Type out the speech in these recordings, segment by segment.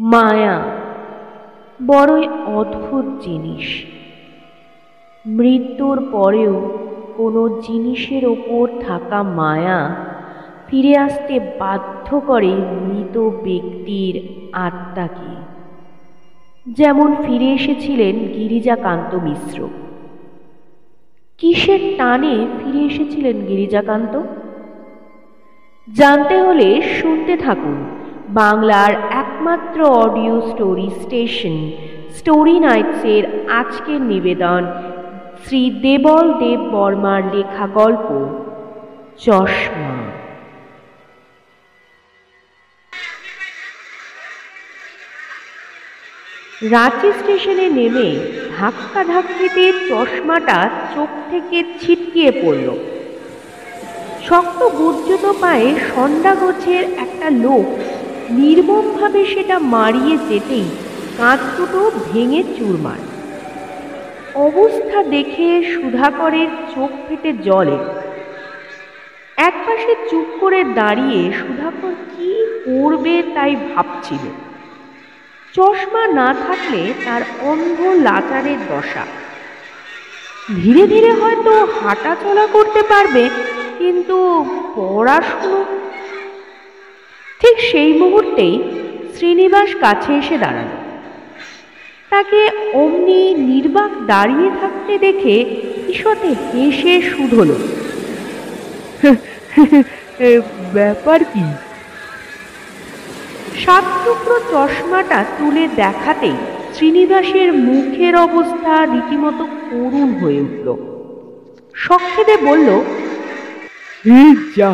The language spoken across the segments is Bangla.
মায়া। বড়ই অদ্ভুত জিনিস। মৃত্যুর পরেও কোনো জিনিসের ওপর থাকা মায়া ফিরে আসতে বাধ্য করে মৃত ব্যক্তির আত্মাকে। যেমন ফিরে এসেছিলেন গিরিজাকান্ত মিশ্র। কিসের টানে ফিরে এসেছিলেন গিরিজাকান্ত? জানতে হলে শুনতে থাকুন। বাংলার একমাত্র অডিও স্টোরি স্টেশন স্টোরি নাইটসের আজকের নিবেদন, শ্রী দেবল দেব বর্মার লেখা গল্প, চশমা। রাঁচি স্টেশনে নেমে ধাক্কা ধাক্কিতে চশমাটা চোখ থেকে ছিটকিয়ে পড়ল। শক্ত গুজ্জত পায়ে সন্ডা গোছের একটা লোক নির্মমভাবে সেটা মারিয়ে যেতেই কাঁচ দুটো ভেঙে চুরমার। অবস্থা দেখে সুধাকরের চোখ ফেটে জলে। একপাশে চুপ করে দাঁড়িয়ে সুধাকর কি করবে তাই ভাবছিল। চশমা না থাকলে তার অন্ধ লাচারের দশা। ধীরে ধীরে হয়তো হাঁটা চলা করতে পারবে, কিন্তু পড়াশুনো ঠিক সেই মুহূর্তেই শ্রীনিবাস কাছে এসে দাঁড়াল। তাকে অমনি নির্বাক দাঁড়িয়ে থাকতে দেখে ঈষতে হেসে শুধল। ব্যাপার কি? সাত টুকরো চশমাটা তুলে দেখাতেই শ্রীনিবাসের মুখের অবস্থা রীতিমতো করুণ হয়ে উঠল। সক্ষেদে বলল যা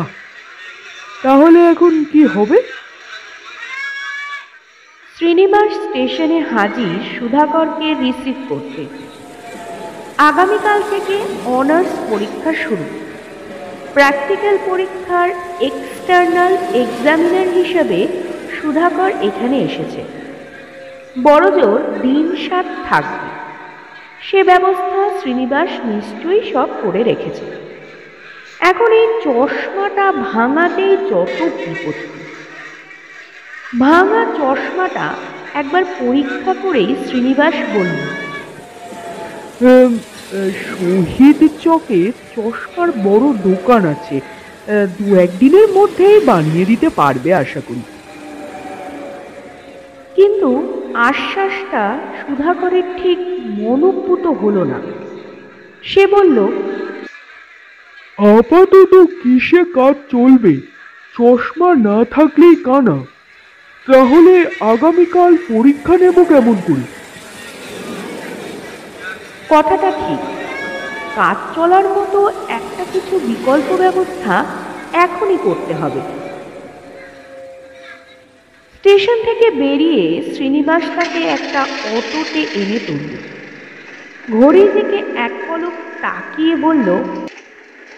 তাহলে এখন কি হবে? শ্রীনিবাস স্টেশনে হাজির সুধাকরকে রিসিভ করতে। আগামীকাল থেকে অনার্স পরীক্ষা শুরু। প্র্যাকটিক্যাল পরীক্ষার এক্সটার্নাল এক্সামিনার হিসেবে সুধাকর এখানে এসেছে। বড়জোর দিন সাত থাকবে। সে ব্যবস্থা শ্রীনিবাস নিশ্চয়ই সব করে রেখেছে। এখন এই চশমাটা ভাঙাতেই যত বিপত্তি। ভাঙা চশমাটা একবার পরীক্ষা করেই শ্রীনিবাস বলল শহীদ চকে চশমার বড় দোকান আছে। দু একদিনের মধ্যেই বানিয়ে দিতে পারবে আশা করি। কিন্তু আশ্বাসটা সুধাকরের ঠিক মনোপুত হলো না। সে বলল আপাতত কিসে কাজ চলবে? চশমা না থাকলেই কানা তাহলে আগামীকাল পরীক্ষা নেব কেমন করে? কথাটা ঠিক। কাজ চলার মতো একটা কিছু বিকল্প ব্যবস্থা এখনই করতে হবে। স্টেশন থেকে বেরিয়ে শ্রীনিবাস তাকে একটা অটোতে এনে তুলল। ঘড়ির দিকে এক পলক তাকিয়ে বলল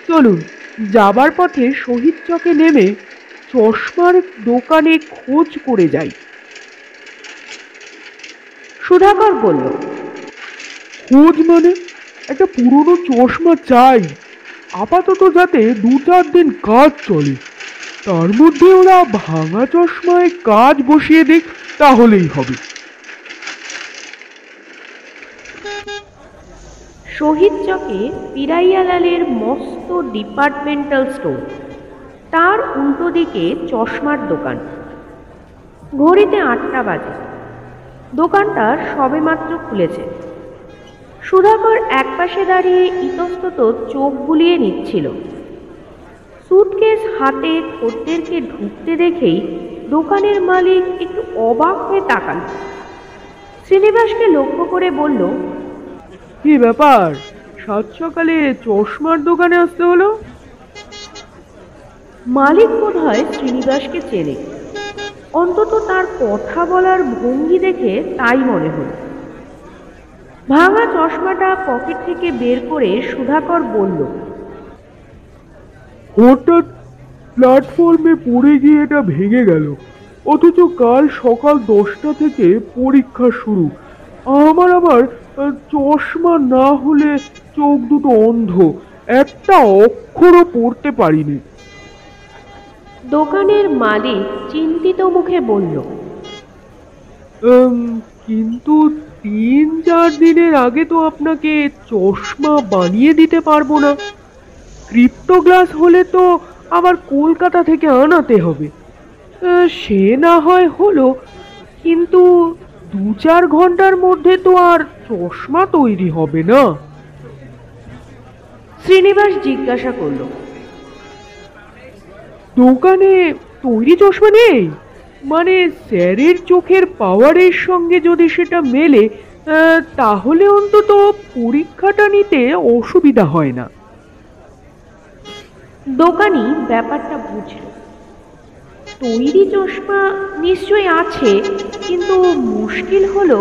চলুন, যাবার পথে শহীদ চকে নেমে চশমার দোকানে খোঁজ করে যাই। সুধাকর বলল, খোঁজ মানে? একটা পুরনো চশমা চাই। আপাতত যাতে দু চার দিন কাজ চলে। তার মধ্যে ওরা ভাঙা চশমায় কাজ বসিয়ে দিক, তাহলেই হবে। শহীদ চকে পিরাইয়ালালের মস্ত ডিপার্টমেন্টাল স্টোর। তার উল্টো দিকে চশমার দোকান। ঘড়িতে আটটা বাজে। দোকানটা সবেমাত্র খুলেছে। সুধাকর একপাশে দাঁড়িয়ে ইতস্তত চোখ বুলিয়ে নিচ্ছিল। সুটকেস হাতে খদ্দেরকে ঢুকতে দেখেই দোকানের মালিক একটু অবাক হয়ে তাকাল। শ্রীনিবাসকে লক্ষ্য করে বলল কি ব্যাপার? সাত সকালে চশমার দোকানে আসতে হলো? মালিক বোধ হয় শ্রীনিবাসকে চেনে। অন্তত তার কথা বলার ভঙ্গি দেখে তাই মনে হল। ভাঙা চশমাটা পকেট থেকে বের করে সুধাকর বলল হঠাৎ প্ল্যাটফর্মে পড়ে গিয়ে এটা ভেঙে গেল। অথচ কাল সকাল দশটা থেকে পরীক্ষা শুরু। আমার আবার চশমা না হলে চোখ দুটো অন্ধ। একটা অক্ষরও পড়তে পারিনি। দোকানের মালিক চিন্তিত মুখে বলল কিন্তু তিন চার দিনের আগে তো আপনাকে চশমা বানিয়ে দিতে পারব না। ক্রিপ্টো গ্লাস হলে তো আবার কলকাতা থেকে আনাতে হবে। সে না হয় হলো কিন্তু দু চার ঘণ্টার মধ্যে তো আর চশমা তৈরি হবে না? শ্রীনিবাস জিজ্ঞাসা করল। দোকানে তৈরি চশমা নেই? মানে স্যারের চোখের পাওয়ারের সঙ্গে যদি সেটা মেলে তাহলে অন্তত পরীক্ষাটা নিতে অসুবিধা হয় না। দোকানি ব্যাপারটা বুঝল। তৈরি চশমা নিশ্চয়ই আছে কিন্তু মুশকিল হলো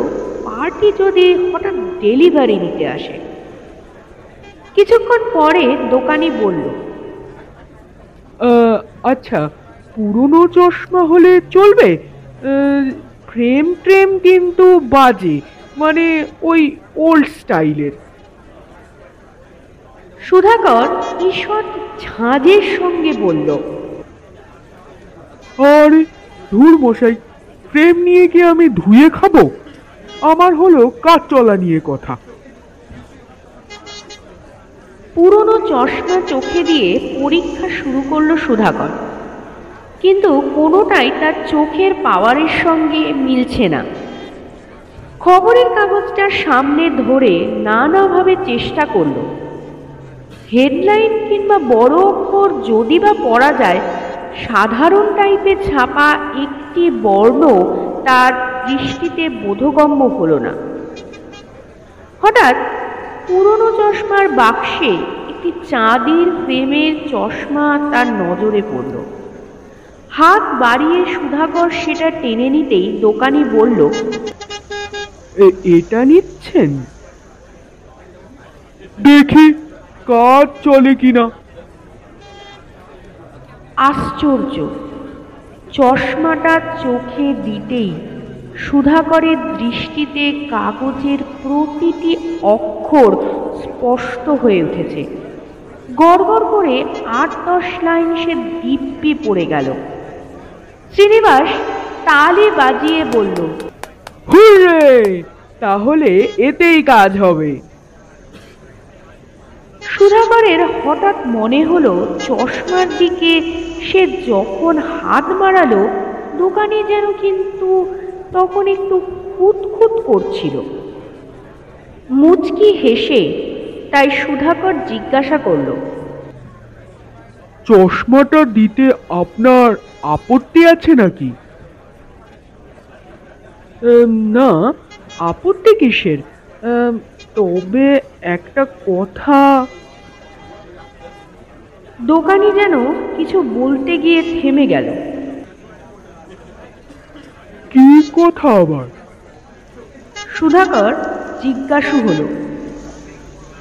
পার্টি যদি হঠাৎ ডেলিভারি নিতে আসে কিছুক্ষণ পরে দোকানি বলল আচ্ছা পুরনো চশমা হলে চলবে? ফ্রেম ট্রেম কিন্তু বাজে মানে ওই ওল্ড স্টাইলের সুধাকর ঈষৎ ঝাঁজের সঙ্গে বলল আরে ধুর মশাই ফ্রেম নিয়ে কি আমি ধুয়ে খাব? আমার হলো কাজ চলা নিয়ে কথা। পুরনো চশমা চোখে দিয়ে পরীক্ষা শুরু করল সুধাকর। কিন্তু কোনোটাই তার চোখের পাওয়ারের সঙ্গে মিলছে না। খবরের কাগজটা সামনে ধরে নানাভাবে চেষ্টা করল। হেডলাইন কিংবা বড় অক্ষর যদি বা পড়া যায়, সাধারণ টাইপের ছাপা একটি বর্ণ তার দৃষ্টিতে বোধগম্য হলো না। হঠাৎ পুরনো চশমার বাক্সে একটি চাঁদির ফ্রেমের চশমা তার নজরে পড়ল। হাত বাড়িয়ে সুধাকর সেটা টেনে নিতেই দোকানি বলল এটা নিচ্ছেন? দেখি কাজ চলে কিনা? আশ্চর্য চশমাটা চোখে দিতেই সুধাকরের দৃষ্টিতে কাগজের প্রতিটি অক্ষর স্পষ্ট হয়ে উঠেছে। গড়গড় করে আট দশ লাইন সে দিব্যি পড়ে গেল। শ্রীনিবাস তালি বাজিয়ে বলল হুররে! তাহলে এতেই কাজ হবে। সুধাকরের হঠাৎ মনে হলো চশমার দিকে সে যখন হাত বাড়ালো দোকানে যেন কিন্তু তখন একটু খুঁতখুত করছিল। মুচকি হেসে তাই সুধাকর জিজ্ঞাসা করল চশমাটা দিতে আপনার আপত্তি আছে নাকি? না আপত্তি কিসের? তবে একটা কথা। দোকানি যেন কিছু বলতে গিয়ে থেমে গেল। কি কথা আবার? সুধাকর জিজ্ঞাসু হলো।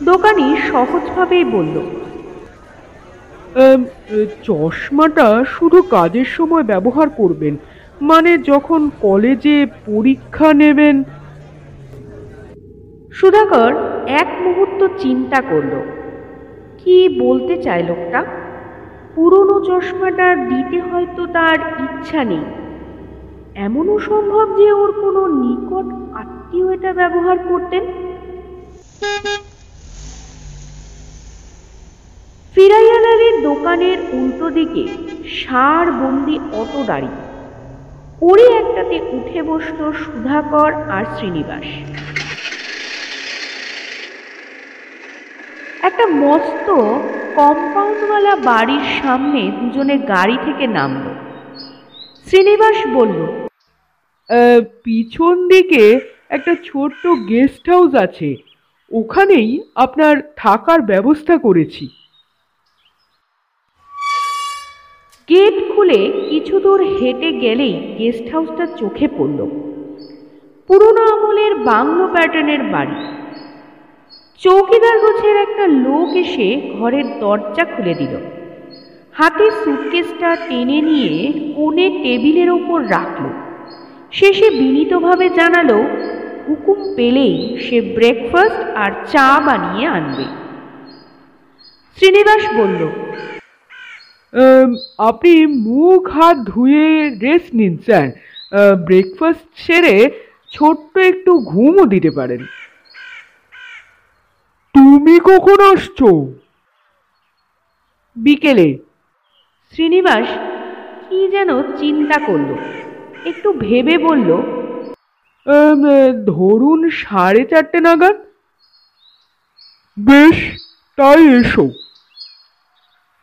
দোকানি সহজভাবেই বলল চশমাটা শুধু কাজের সময় ব্যবহার করবেন মানে যখন কলেজে পরীক্ষা নেবেন। সুধাকর এক মুহূর্ত চিন্তা করল কি বলতে চায় লোকটা? পুরনো চশমাটা দিতে হয়তো তার ইচ্ছা নেই। এমনও সম্ভব যে ওর কোনো নিকট আত্মীয় এটা ব্যবহার করতেন? ফিরাইয়ালালের দোকানের উল্টো দিকে সার বন্দি অটো গাড়ি। ওরই একটাতে উঠে বসল সুধাকর আর শ্রীনিবাস। একটা মস্ত কম্পাউন্ডওয়ালা বাড়ির সামনে দুজনে গাড়ি থেকে নামলো। শ্রীনিবাস বলল পিছন দিকে একটা ছোট্ট গেস্ট হাউস আছে। ওখানেই আপনার থাকার ব্যবস্থা করেছি। গেট খুলে কিছু দূর হেঁটে গেলেই গেস্ট হাউসটা চোখে পড়ল। পুরনো আমলের বাংলো প্যাটার্নের বাড়ি। চৌকিদার গোছের একটা লোক এসে ঘরের দরজা খুলে দিল। হাতে সুটকেসটা টেনে নিয়ে কোণে টেবিলের ওপর রাখল। শেষে বিনীতভাবে জানালো হুকুম পেলেই সে ব্রেকফাস্ট আর চা বানিয়ে আনবে। শ্রীনিবাস বলল আপনি মুখ হাত ধুয়ে রেস্ট নিন স্যার। ব্রেকফাস্ট সেরে ছোট্ট একটু ঘুমও দিতে পারেন। তুমি কখন আসছো? বিকেলে। শ্রীনিবাস কি যেন চিন্তা করল। একটু ভেবে বলল ধরুন সাড়ে চারটে নাগাদ? বেশ তাই এসো।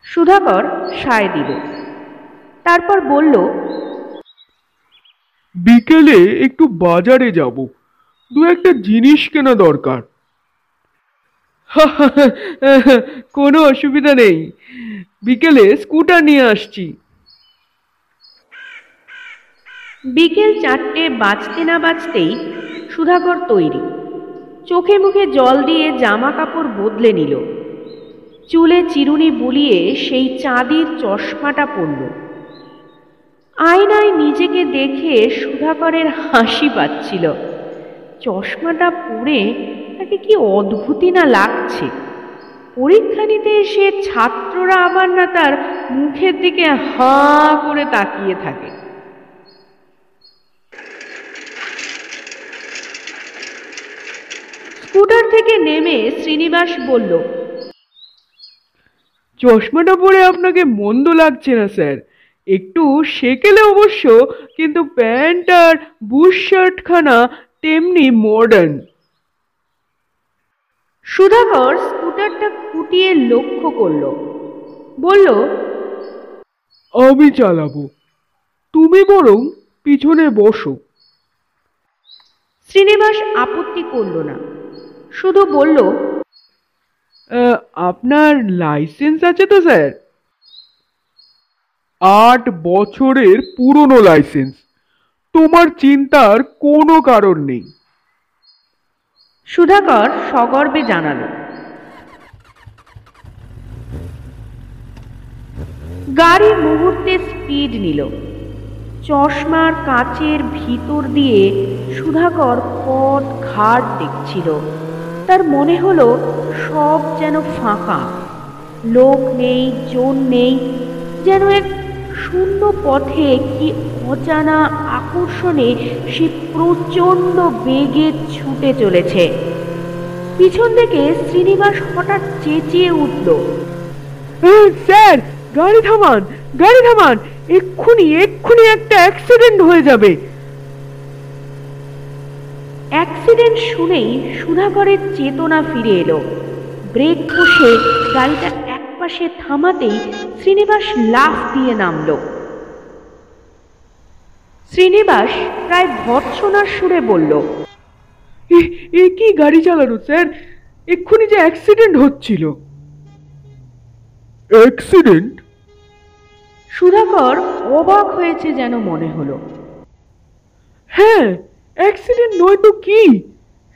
সুধাকর সায় দিল। তারপর বলল বিকেলে একটু বাজারে যাব। দু একটা জিনিস কেনা দরকার। কোনো অসুবিধা নেই। বিকেলে স্কুটার নিয়ে আসছি। বিকেল চারটে বাজতে না বাজতেই সুধাকর তৈরি। চোখে মুখে জল দিয়ে জামা কাপড় বদলে নিল। চুলে চিরুনি বুলিয়ে সেই চাঁদির চশমাটা পরল। আয়নায় নিজেকে দেখে সুধাকরের হাসি পাচ্ছিল। চশমাটা পরে তাকে কি অদ্ভুতি না লাগছে। পরীক্ষা নিতে এসে ছাত্ররা আবার না তার মুখের দিকে হাঁ করে তাকিয়ে থাকে। স্কুটার থেকে নেমে শ্রীনিবাস বলল চশমাটা পরে আপনাকে মন্দ লাগছে না স্যার। একটু সেকেলে অবশ্য কিন্তু প্যান্ট আর বুশ শার্টখানা তেমনি মডার্ন সুধাকর স্কুটারটা খুঁটিয়ে লক্ষ্য করল। বলল আমি চালাবো। তুমি বরং পিছনে বসো। শ্রীনিবাস আপত্তি করল না। শুধু বলল আপনার লাইসেন্স আছে তো স্যার? আট বছরের পুরনো লাইসেন্স। তোমার চিন্তার কোনো কারণ নেই। সুধাকর সগর্বে জানালো গাড়ি মুহূর্তে স্পিড নিল। চশমার কাচের ভিতর দিয়ে সুধাকর পথ ঘাট দেখছিল। তার মনে হলো সব যেন ফাঁকা। লোক নেই, জন নেই, যেন এক শূন্য পথে কি অজানা আকর্ষণে সে প্রচণ্ড বেগে ছুটে চলেছে। পিছন থেকে শ্রীনিবাস হঠাৎ চেঁচিয়ে উঠল স্যার, গাড়ি থামান গাড়ি থামান, এক্ষুনি এক্ষুনি একটা অ্যাক্সিডেন্ট হয়ে যাবে। অ্যাক্সিডেন্ট শুনেই সুধাকরের চেতনা ফিরে এলো। ব্রেক কষে গাড়িটা একপাশে থামাতেই শ্রীনিবাস লাফ দিয়ে নামল। শ্রীনিবাস প্রায় ভর্ৎসনার সুরে বলল এ- এ কি গাড়ি চালানো স্যার? এক্ষুনি যে অ্যাক্সিডেন্ট হচ্ছিল। অ্যাক্সিডেন্ট সুধাকর অবাক হয়েছে যেন মনে হলো। হ্যাঁ অ্যাক্সিডেন্ট নয় তো কি?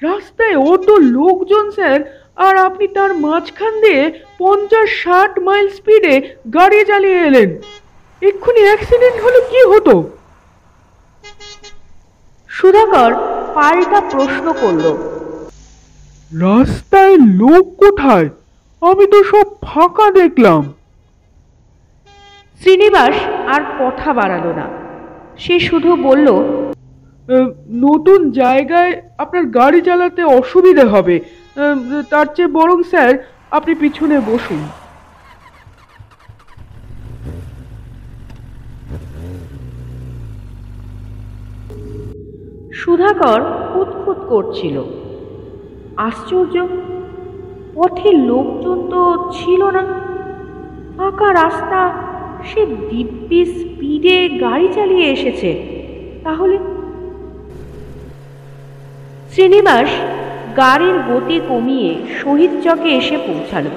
রাস্তায় অত লোকজন স্যার আর আপনি তার মাঝখান দিয়ে পঞ্চাশ ষাট মাইল স্পিডে গাড়ি চালিয়ে এলেন। এক্ষুনি অ্যাক্সিডেন্ট হলে কি হতো? সুধাকর পাল্টা প্রশ্ন করল। রাস্তায় লোক কোথায়? আমি তো সব ফাঁকা দেখলাম। শ্রীনিবাস আর কথা বাড়ালো না। সে শুধু বলল নতুন জায়গায় আপনার গাড়ি চালাতে অসুবিধে হবে। তার চেয়ে বরং স্যার, আপনি পিছনে বসুন। সুধাকর খুঁতখুত করছিল। আশ্চর্য, পথে লোকজন তো ছিল না। ফাঁকা রাস্তা, সে দিব্যি স্পিডে গাড়ি চালিয়ে এসেছে। তাহলে শ্রীনিবাস গাড়ির গতি কমিয়ে শহীদ চকে এসে পৌঁছালো।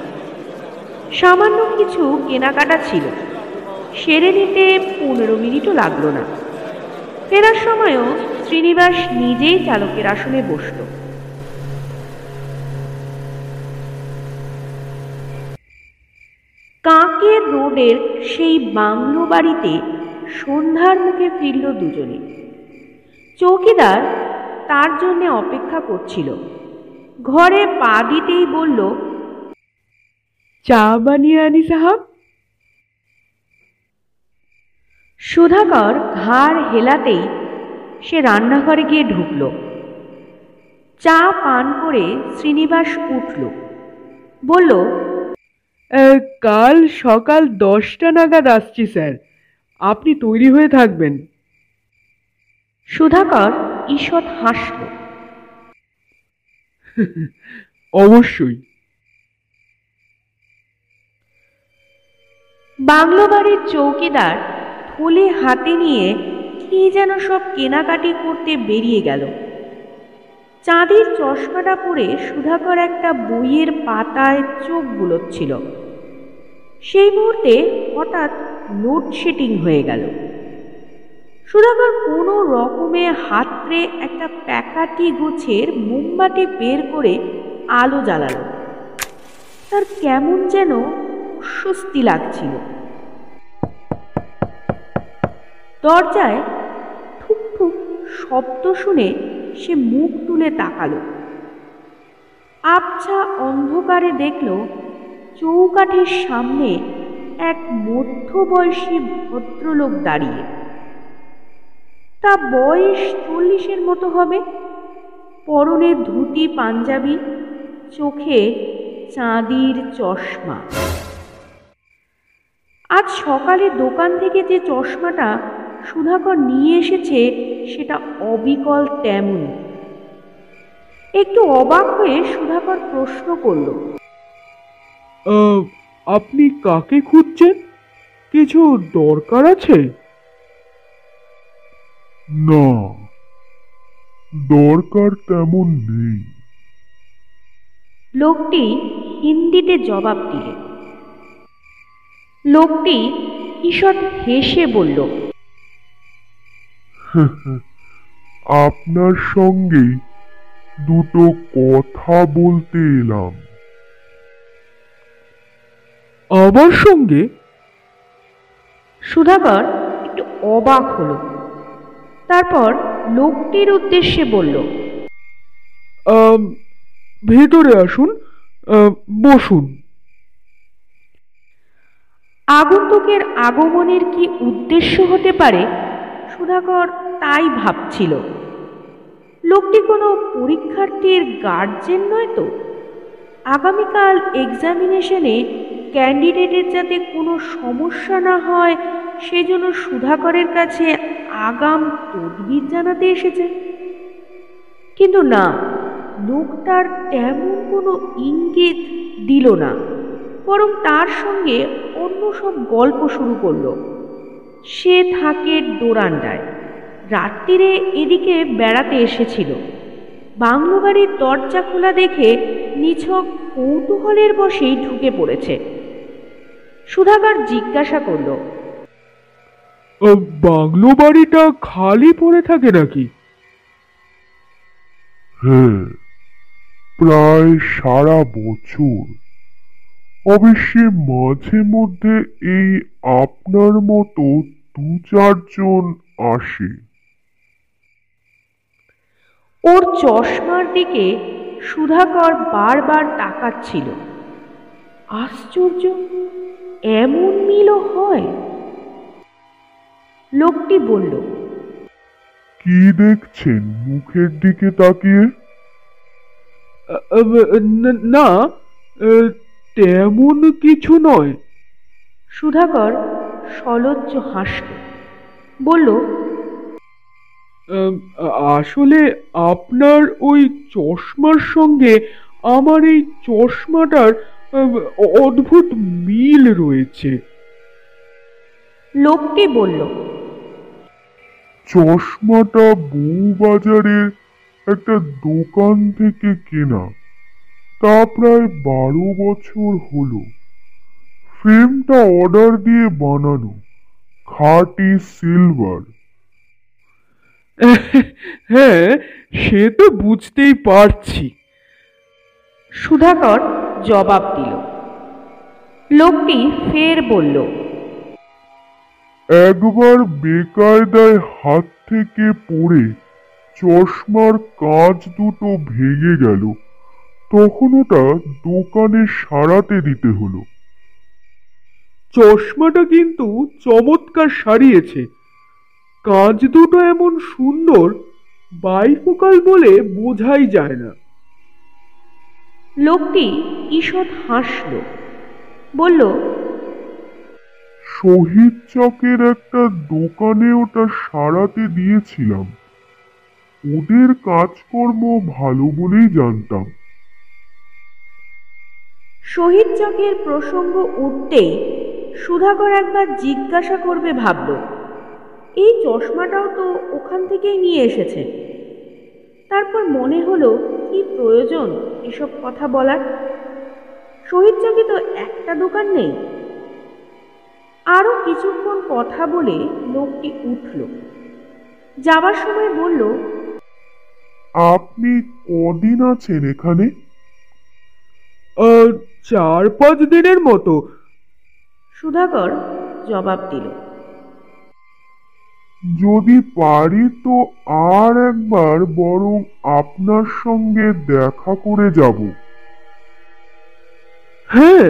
সামান্য কিছু কেনাকাটা ছিল। সেরে নিতে পনেরো মিনিটও লাগল না। ফেরার সময়ও শ্রীনিবাস নিজেই চালকের আসনে বসল। কাকের রোডের সেই বাংলো বাড়িতে সন্ধ্যার মুখে ফিরল দুজনে। চৌকিদার তার জন্যে অপেক্ষা করছিল। ঘরে পা দিতেই বলল চা বানিয়ে আনি সাহাব। সুধাকর ঘাড় হেলাতেই সে রান্নাঘরে গিয়ে ঢুকল। চা পান করে শ্রীনিবাস উঠল। বলল কাল সকাল দশটা নাগাদ আসছি স্যার। আপনি তৈরি হয়ে থাকবেন। সুধাকর ঈষৎ হাসল। অবশ্যই। বাংলো বাড়ির চৌকিদার থলে হাতে নিয়ে কি যেন সব কেনাকাটি করতে বেরিয়ে গেল। চাঁদের চশমাটা পরে সুধাকর একটা বইয়ের পাতায় চোখ বুলোচ্ছিল। সেই মুহূর্তে হঠাৎ লোডশেডিং হয়ে গেল। সুধাকর কোনো রকমে হাতরে একটা প্যাকাটি গোছের মোমবাতি বের করে আলো জ্বালালো। তার কেমন যেন স্বস্তি লাগছিল। দরজায় ঠুক ঠুক শব্দ শুনে সে মুখ তুলে তাকালো। আবছা অন্ধকারে দেখল চৌকাঠের সামনে এক মধ্যবয়সী ভদ্রলোক দাঁড়িয়ে। তা বয়স চল্লিশের মতো হবে। পরনে ধুতি, পাঞ্জাবি, চোখে চাঁদির চশমা। আজ সকালে দোকান থেকে যে চশমাটা সুধাকর নিয়ে এসেছে, সেটা অবিকল তেমন। একটু অবাক হয়ে সুধাকর প্রশ্ন করল আপনি কাকে খুঁজছেন? কিছু দরকার আছে? না দরকার তেমন নেই। লোকটি হিন্দিতে জবাব দিলে। লোকটি ঈষৎ হেসে বলল আপনার সঙ্গে দুটো কথা বলতে এলাম। আমার সঙ্গে? সুধাকর একটু অবাক হলো। তারপর লোকটির উদ্দেশ্যে বলল ভেতরে আসুন বসুন। আগন্তুকের আগমনের কি উদ্দেশ্য হতে পারে? সুধাকর তাই ভাবছিল। লোকটি কোনো পরীক্ষার্থীর গার্জেন নয় তো? আগামীকাল এক্সামিনেশনে ক্যান্ডিডেটের যাতে কোনো সমস্যা না হয় সেজন্য সুধাকরের কাছে আগাম তদবির জানাতে এসেছে। কিন্তু না লোকটার তেমন কোনো ইঙ্গিত দিল না, বরং তার সঙ্গে অন্য সব গল্প শুরু করল। সে থাকে ডোরান্ডায়, রাত্রিরে এদিকে বেড়াতে এসেছিল। বাংলো বাড়ির দরজা খোলা দেখে নিছক কৌতূহলের বসেই ঢুকে পড়েছে। সুধাকর জিজ্ঞাসা করল বাংলো বাড়িটা খালি পড়ে থাকে নাকি? হ্যাঁ প্রায় সারা বছর। অবশ্যই মাঝে মধ্যে এই আপনার মতো দু চারজন আসে। ওর চশমার দিকে সুধাকর বারবার তাকাচ্ছিল। আশ্চর্য এমন মিলও হয়? লোকটি বলল কি দেখছেন? মুখের দিকে তাকিয়ে? না তেমন কিছু নয়। সুধাকর সলজ্জ হাসল বলল আসলে আপনার ওই চশমার সঙ্গে আমার এই চশমাটার অদ্ভুত মিল রয়েছে। লোকটি বলল চশমাটা বউবাজারের একটা দোকান থেকে কেনা। তা প্রায় বারো বছর হলো। ফ্রেমটা অর্ডার দিয়ে বানানো খাটি সিলভার। হ্যাঁ সে তো বুঝতেই পারছি। সুধাকর জবাব দিল। লোকটি ফের বলল একবার বেকায়দায় হাত থেকে পড়ে চশমার কাঁচ দুটো ভেঙে গেল। তখন ওটা দোকানে সারাতে দিতে হলো। চশমাটা কিন্তু চমৎকার সারিয়েছে। কাঁচ দুটো এমন সুন্দর বাইফোকাল বলে বোঝাই যায় না। লোকটি ঈষৎ হাসল। বলল শহীদ চকের একটা দোকানে ওটা সারাতে দিয়েছিলাম। ওদের কাজকর্ম ভালো বলেই জানতাম। শহীদ চকের প্রসঙ্গ উঠতেই সুধাকর একবার জিজ্ঞাসা করবে ভাবল, এই চশমাটাও তো ওখান থেকেই নিয়ে এসেছে? তারপর মনে হলো, কি প্রয়োজন এসব কথা বলার? শহীদ চকে তো একটা দোকান নেই। আরও কিছুক্ষণ কথা বলে লোকটি উঠল। যাবার সময় বলল আপনি কদিন আছেন এখানে? আহ, চার পাঁচ দিনের মতো। সুধাকর জবাব দিল যদি পারি তো আর একবার বরং আপনার সঙ্গে দেখা করে যাব। হ্যাঁ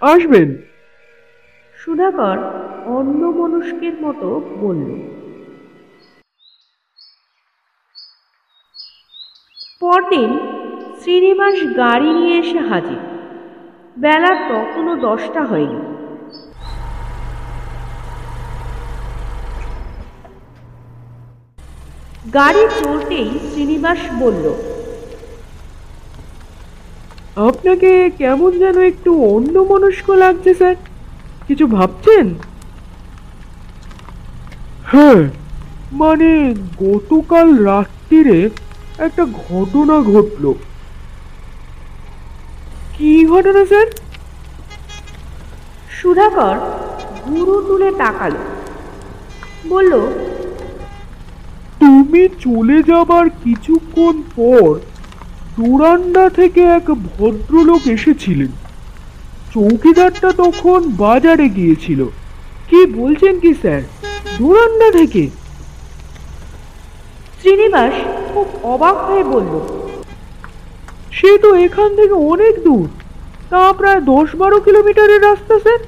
আসবেন। সুধাকর অন্য মনস্কের মতো বলল, পরদিন শ্রীনিবাস গাড়ি নিয়ে এসে হাজির। বেলা তখনও দশটা হয়নি। গাড়ি চলতেই শ্রীনিবাস বলল, আপনাকে কেমন যেন একটু অন্য মনস্ক লাগছে, স্যার। কিছু ভাবছেন? হ্যাঁ মানে গতকাল রাত্রিরে একটা ঘটনা ঘটলো। কি ঘটনা স্যার? সুধাকর গুরু তুলে তাকালো। বলল তুমি চলে যাবার কিছুক্ষণ পর ডোরান্ডা থেকে এক ভদ্রলোক এসেছিলেন। চৌকিদারটা তখন বাজারে গিয়েছিল। কি বলছেন কি স্যার? ডোরান্ডা থেকে। শ্রীনিবাস খুব অবাক হয়ে বলল সে তো এখান থেকে অনেক দূর। তা প্রায় দশ বারো কিলোমিটারের রাস্তা স্যার?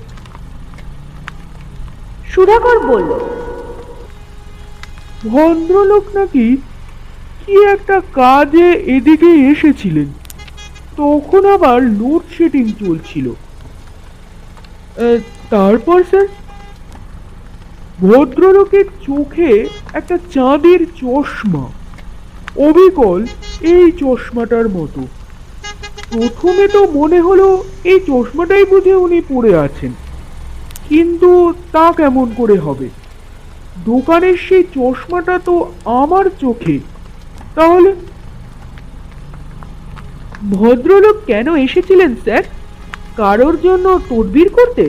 সুধাকর বলল ভদ্রলোক নাকি কি একটা কাজে এদিকে এসেছিলেন। তখন আবার লোডশেডিং চলছিল। তারপর স্যার, ভদ্রলোকের চোখে একটা চাঁদের চশমা। অবিকল এই চশমাটার মতো। প্রথমে তো মনে হলো এই চশমাটাই বুঝে উনি পড়ে আছেন। কিন্তু তা কেমন করে হবে? দোকানের সেই চশমাটা তো আমার চোখে। তাহলে ভদ্রলোক কেন এসেছিলেন, স্যার? কারোর জন্য তদবির করতে?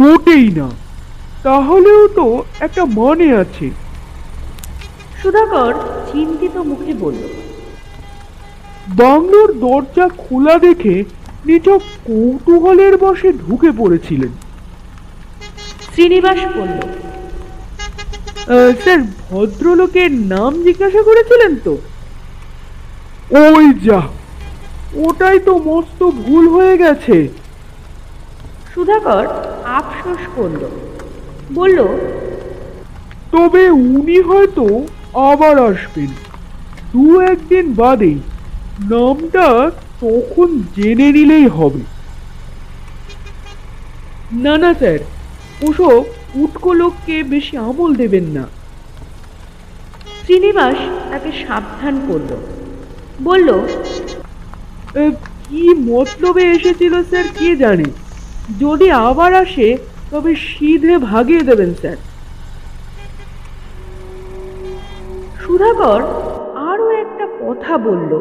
মোটেই না। তাহলেও তো একটা মানে আছে। সুধাকর চিন্তিত মুখে বলল বাংলোর দরজা খোলা দেখে নিচক কৌতূহলের বসে ঢুকে পড়েছিলেন। শ্রীনিবাস বলল স্যার ভদ্রলোকের নাম জিজ্ঞাসা করেছিলেন তো? ওই যা ওটাই তো মস্ত ভুল হয়ে গেছে। সুধাকর আফসোস করল। বলল তবে উনি হয়তো আবার আসবেন। দু একদিন বাদেই নামটা তখন জেনে নিলেই হবে। না না স্যার ওসব উটকো লোককে বেশি আমল দেবেন না। শ্রীনিবাস তাকে সাবধান করল। বলল কি মতলবে এসেছিল, স্যার? কে জানে? যদি আবার আসে, তবে সিধে ভাগিয়ে দেবেন, স্যার। সুধাকর আরও একটা কথা বলল।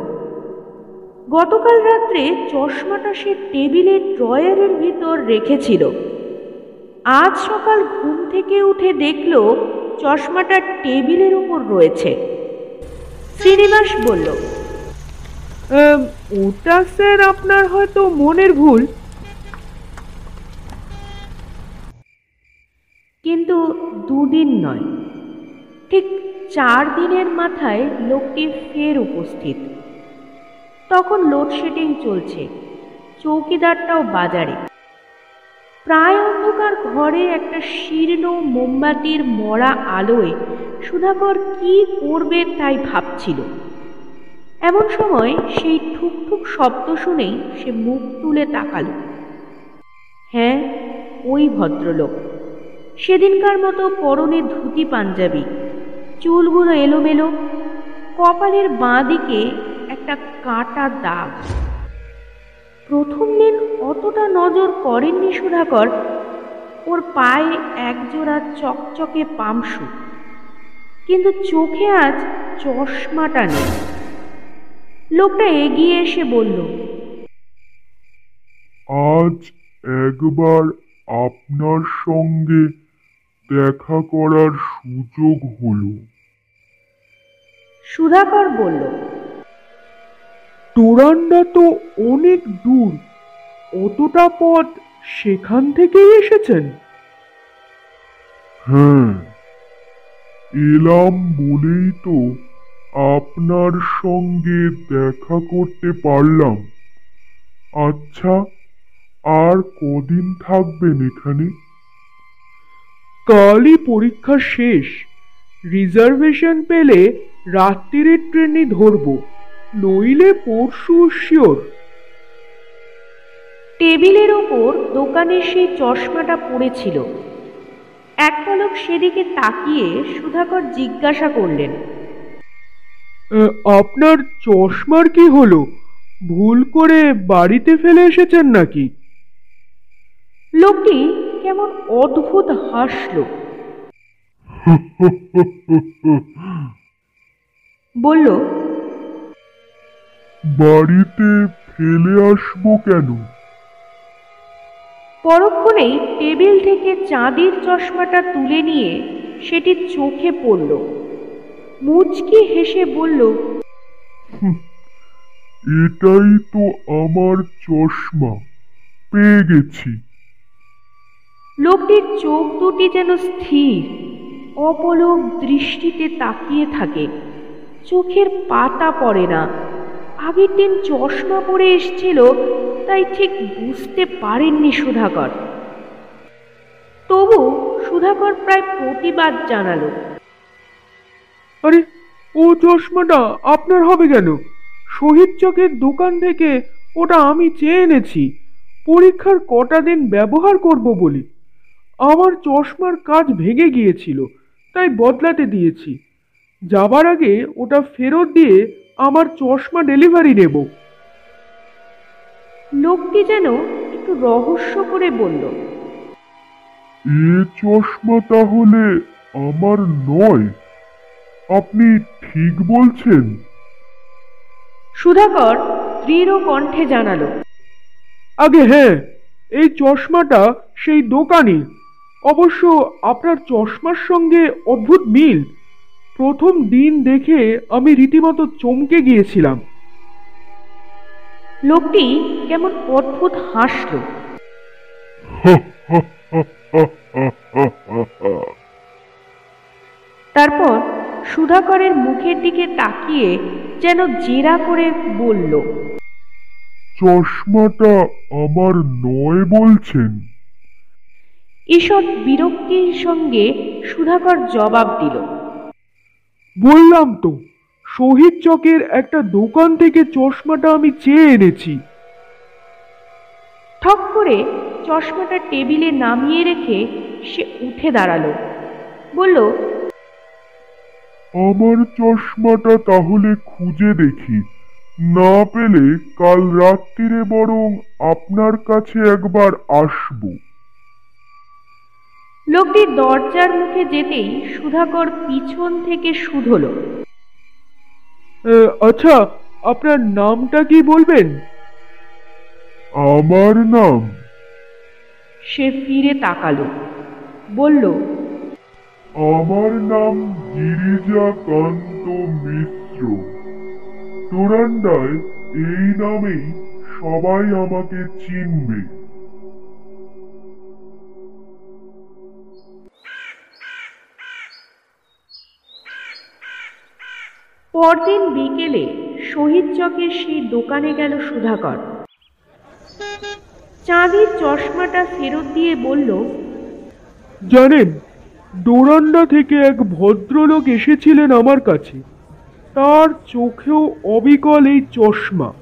গতকাল রাত্রে চশমাটা সে টেবিলের ড্রয়ারের ভিতর রেখেছিল। আজ সকাল ঘুম থেকে উঠে দেখল চশমাটা টেবিলের উপর রয়েছে। শ্রীনিবাস বলল ওটা স্যার আপনার হয়তো মনের ভুল। কিন্তু দুদিন নয়, ঠিক চার দিনের মাথায় লোকটি ফের উপস্থিত। তখন লোডশেডিং চলছে, চৌকিদারটাও বাজারে। প্রায় অন্ধকার ঘরে একটা শীর্ণ মোমবাতির মরা আলোয় সুধাকর কি করবে তাই ভাবছিল। এমন সময় সেই ঠুকঠুক শব্দ শুনেই সে মুখ তুলে তাকালো। হ্যাঁ ওই ভদ্রলোক। সেদিনকার মতো পরনে ধুতি পাঞ্জাবি, চুলগুলো এলোমেলো, কপালের বাঁ দিকে একটা কাটা দাগ। প্রথম দিন অতটা নজর করেননি সুধাকর, ওর পায়ে একজোড়া চকচকে পামসু কিন্তু চোখে আজ চশমাটা নেই। লোকটা এগিয়ে এসে বলল আজ একবার আপনার সঙ্গে দেখা করার সুযোগ হলো। সুধাকর বলল তোরান্ডা তো অনেক দূর অতটা পথ সেখান থেকেই এসেছেন? হ্যাঁ এলাম বলেই তো আপনার সঙ্গে দেখা করতে পারলাম। আচ্ছা আর কদিন থাকবেন এখানে? কালই পরীক্ষা শেষ। রিজার্ভেশন পেলে রাত্রিরের ট্রেনই ধরবো নইলে পরশু শিওর। টেবিলের ওপর দোকানের সেই চশমাটা পড়েছিল। এক পলক সেদিকে তাকিয়ে সুধাকর জিজ্ঞাসা করলেন আপনার চশমার কি হলো? ভুল করে বাড়িতে ফেলে এসেছেন নাকি? লোকটি কেমন অদ্ভুত হাসল। বলল বাড়িতে ফেলে আসব কেন? পরক্ষণেই টেবিল থেকে চাঁদির চশমাটা তুলে নিয়ে সেটি চোখে পড়ল। মুচকি হেসে বলল এটাই তো আমার চশমা পেয়ে গেছি। লোকটির চোখ দুটি যেন স্থির অপলক দৃষ্টিতে তাকিয়ে থাকে। চোখের পাতা পড়ে না। আগের দিন চশমা পরে এসছিল তাই ঠিক বুঝতে পারেননি সুধাকর। তবু সুধাকর প্রায় প্রতিবাদ জানালো। আরে ও চশমাটা আপনার হবে কেন? শহীদ চকের দোকান থেকে ওটা আমি চেয়ে এনেছি। পরীক্ষার কটা দিন ব্যবহার করব বলি। আমার চশমার কাজ ভেঙে গিয়েছিল তাই বদলাতে দিয়েছি। যাবার আগে ওটা ফেরত দিয়ে আমার চশমা ডেলিভারি নেব। লোকটি যেন একটু রহস্য করে বলল এ চশমা তাহলে আমার নয়। আপনি ঠিক বলছেন। সুধাকর দৃঢ় কণ্ঠে জানালো আগে হ্যাঁ এই চশমাটা সেই দোকানি। অবশ্য আপনার চশমার সঙ্গে অদ্ভুত মিল। প্রথম দিন দেখে আমি রীতিমতো চমকে গিয়েছিলাম। লোকটি কেমন অদ্ভুত হাসল। তারপর সুধাকরের মুখের দিকে তাকিয়ে যেন জেরা করে বলল চশমাটা আমার নয় বলছেন। ঈষৎ বিরক্তির সঙ্গে সুধাকর জবাব দিল বললাম তো শহীদ চকের একটা দোকান থেকে চশমাটা আমি চেয়ে এনেছি। ঠক করে চশমাটা টেবিলে নামিয়ে রেখে সে উঠে দাঁড়াল। বলল আমার চশমাটা তাহলে খুঁজে দেখি। না পেলে কাল রাত্রিরে বরং আপনার কাছে একবার আসব। লোকটি দরজার মুখে যেতেই সুধাকর পিছন থেকে শুধল। আহ, আচ্ছা আপনার নামটা কি বলবেন? আমার নাম? সে ফিরে তাকালো বলল আমার নাম গিরিজাকান্ত মিশ্র। তোরান্ডায় এই নামেই সবাই আমাকে চিনবে। পরদিন বিকেলে শহীদ চকের সেই দোকানে গেল সুধাকর। চাঁদির চশমাটা ফেরত দিয়ে বলল জানেন ডোরান্ডা থেকে এক ভদ্রলোক এসেছিলেন আমার কাছে। তার চোখেও অবিকল এই চশমা।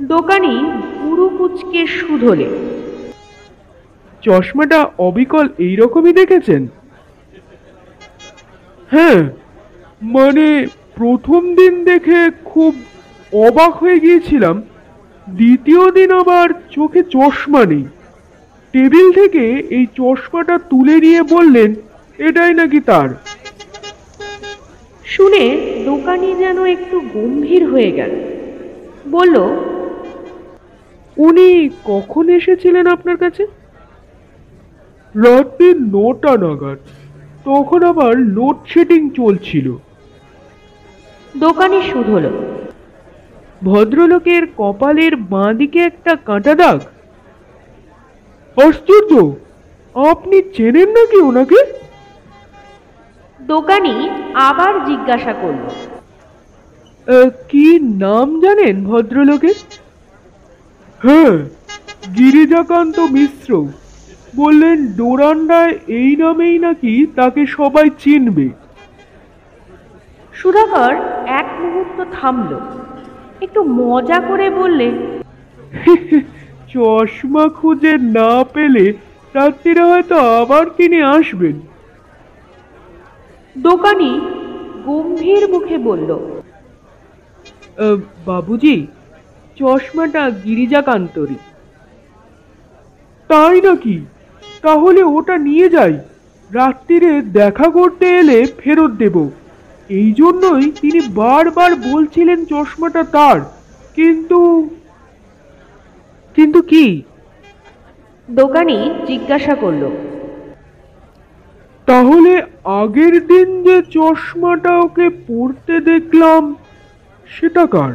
দোকানি পুরু কুচকে শুধলে চশমাটা অবিকল এই রকমই দেখেছেন? হ্যাঁ মানে প্রথম দিন দেখে খুব অবাক হয়ে গিয়েছিলাম। দ্বিতীয় দিন আবার চোখে চশমা নেই। টেবিল থেকে এই চশমাটা তুলে নিয়ে বললেন এটাই নাকি তার? শুনে দোকানি যেন একটু গম্ভীর হয়ে গেল। বলল উনি কখন এসেছিলেন আপনার কাছে? রাত্রি নটা নাগাদ। তখন আবার লোডশেডিং চলছিল। দোকানি শুধল ভদ্রলোকের কপালের বাঁ দিকে একটা কাঁটা দাগ? আশ্চর্য! আপনি চেনেন নাকি ওনাকে? দোকানি আবার জিজ্ঞাসা করল। কি নাম জানেন ভদ্রলোকের হ্যাঁ গিরিজাকান্ত মিশ্র। বললেন ডোরান্ডায় এই নামেই নাকি তাকে সবাই চিনবে। সুধাকর এক মুহূর্ত থামল। একটু মজা করে বললে চশমা খুঁজে না পেলে রাত্রিরে হয়তো আবার তিনি আসবেন। দোকানি গম্ভীর মুখে বলল বাবুজি চশমাটা গিরিজাকান্তরই তাই নাকি? তাহলে ওটা নিয়ে যাই। রাত্রিরে দেখা করতে এলে ফেরত দেব। এই জন্যই তিনি বারবার বলছিলেন চশমাটা তার কিন্তু কিন্তু কি? দোকানি জিজ্ঞাসা করল। তাহলে আগের দিন যে চশমাটা ওকে পড়তে দেখলাম সেটা কার?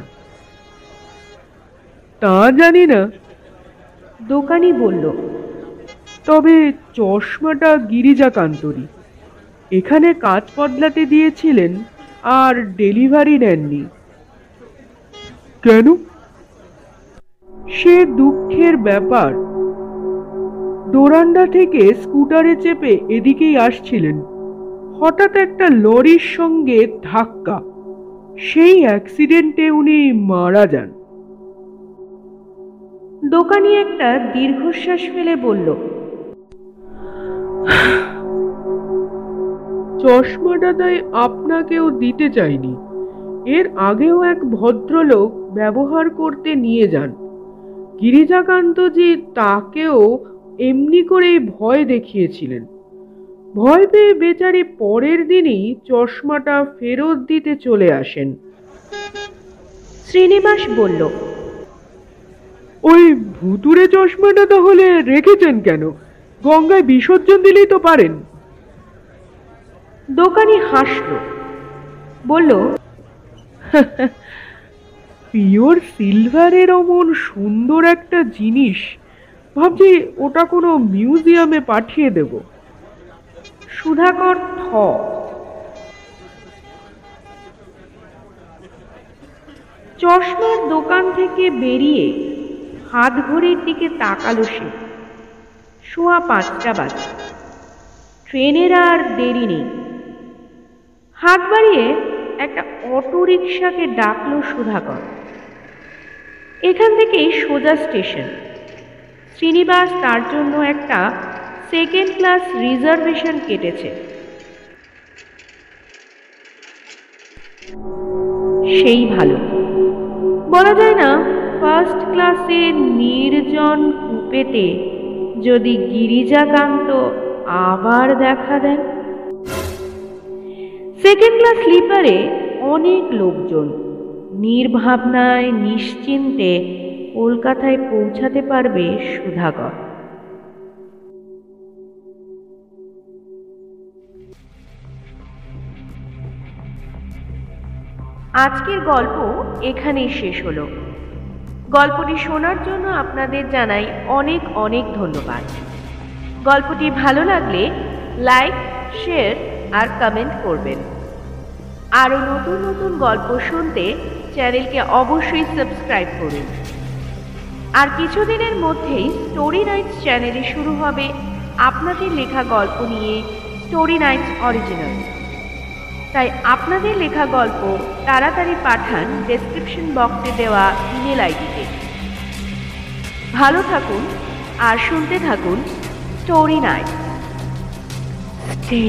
তা জানি না। দোকানি বলল তবে চশমাটা গিরিজাকান্তরই এখানে কাজ বদলাতে দিয়েছিলেন আর ডেলিভারি নেননি। কেন? সে দুঃখের ব্যাপার। ডোরান্ডা থেকে স্কুটারে চেপে এদিকেই আসছিলেন। হঠাৎ একটা লরির সঙ্গে ধাক্কা। সেই অ্যাক্সিডেন্টে উনি মারা যান। দোকানি একটা দীর্ঘশ্বাস ফেলে বলল চশমাটা তাই আপনাকেও দিতে চাইনি। এর আগেও এক ভদ্রলোক ব্যবহার করতে নিয়ে যান। গিরিজাকান্তজি তাকেও এমনি করেই ভয় দেখিয়েছিলেন। ভয় পেয়ে বেচারি পরের দিনই চশমাটা ফেরত দিতে চলে আসেন। শ্রীনিবাস বলল ওই ভুতুরে চশমাটা তাহলে রেখেছেন কেন? গঙ্গায় বিসর্জন দিলেই তো পারেন। দোকানি হাসল বলল পিওর সিলভারের অমন সুন্দর একটা জিনিস। ভাবছি ওটা কোনো মিউজিয়ামে পাঠিয়ে দেব। সুধাকর থ। চশমার দোকান থেকে বেরিয়ে হাত ঘড়ির দিকে তাকালো সে। শোয়া পাঁচটা বাজে। ট্রেনের আর দেরি নেই। হাত বাড়িয়ে একটা অটো রিক্সাকে ডাকলো সুধাকর। এখান থেকেই সোজা স্টেশন। শ্রীনিবাস তার জন্য একটা সেকেন্ড ক্লাস রিজার্ভেশন কেটেছে। সেই ভালো। বলা যায় না ফার্স্ট ক্লাসে নির্জন কুপেতে যদি গিরিজাকান্ত আবার দেখা দেন। সেকেন্ড ক্লাস স্লিপারে অনেক লোকজন। নির্ভাবনায়, নিশ্চিন্তে কলকাতায় পৌঁছাতে পারবে সুধাকর। আজকের গল্প এখানেই শেষ হলো। গল্পটি শোনার জন্য আপনাদের জানাই অনেক অনেক ধন্যবাদ। গল্পটি ভালো লাগলে লাইক, শেয়ার আর কমেন্ট করবেন। আরও নতুন নতুন গল্প শুনতে চ্যানেলকে অবশ্যই সাবস্ক্রাইব করুন। আর কিছুদিনের মধ্যেই স্টোরি নাইটস চ্যানেলে শুরু হবে আপনাদের লেখা গল্প নিয়ে স্টোরি নাইটস অরিজিনাল। তাই আপনাদের লেখা গল্প তাড়াতাড়ি পাঠান ডেসক্রিপশন বক্সে দেওয়া ইমেল আইডিতে ভালো থাকুন আর শুনতে থাকুন স্টোরি নাইট স্টে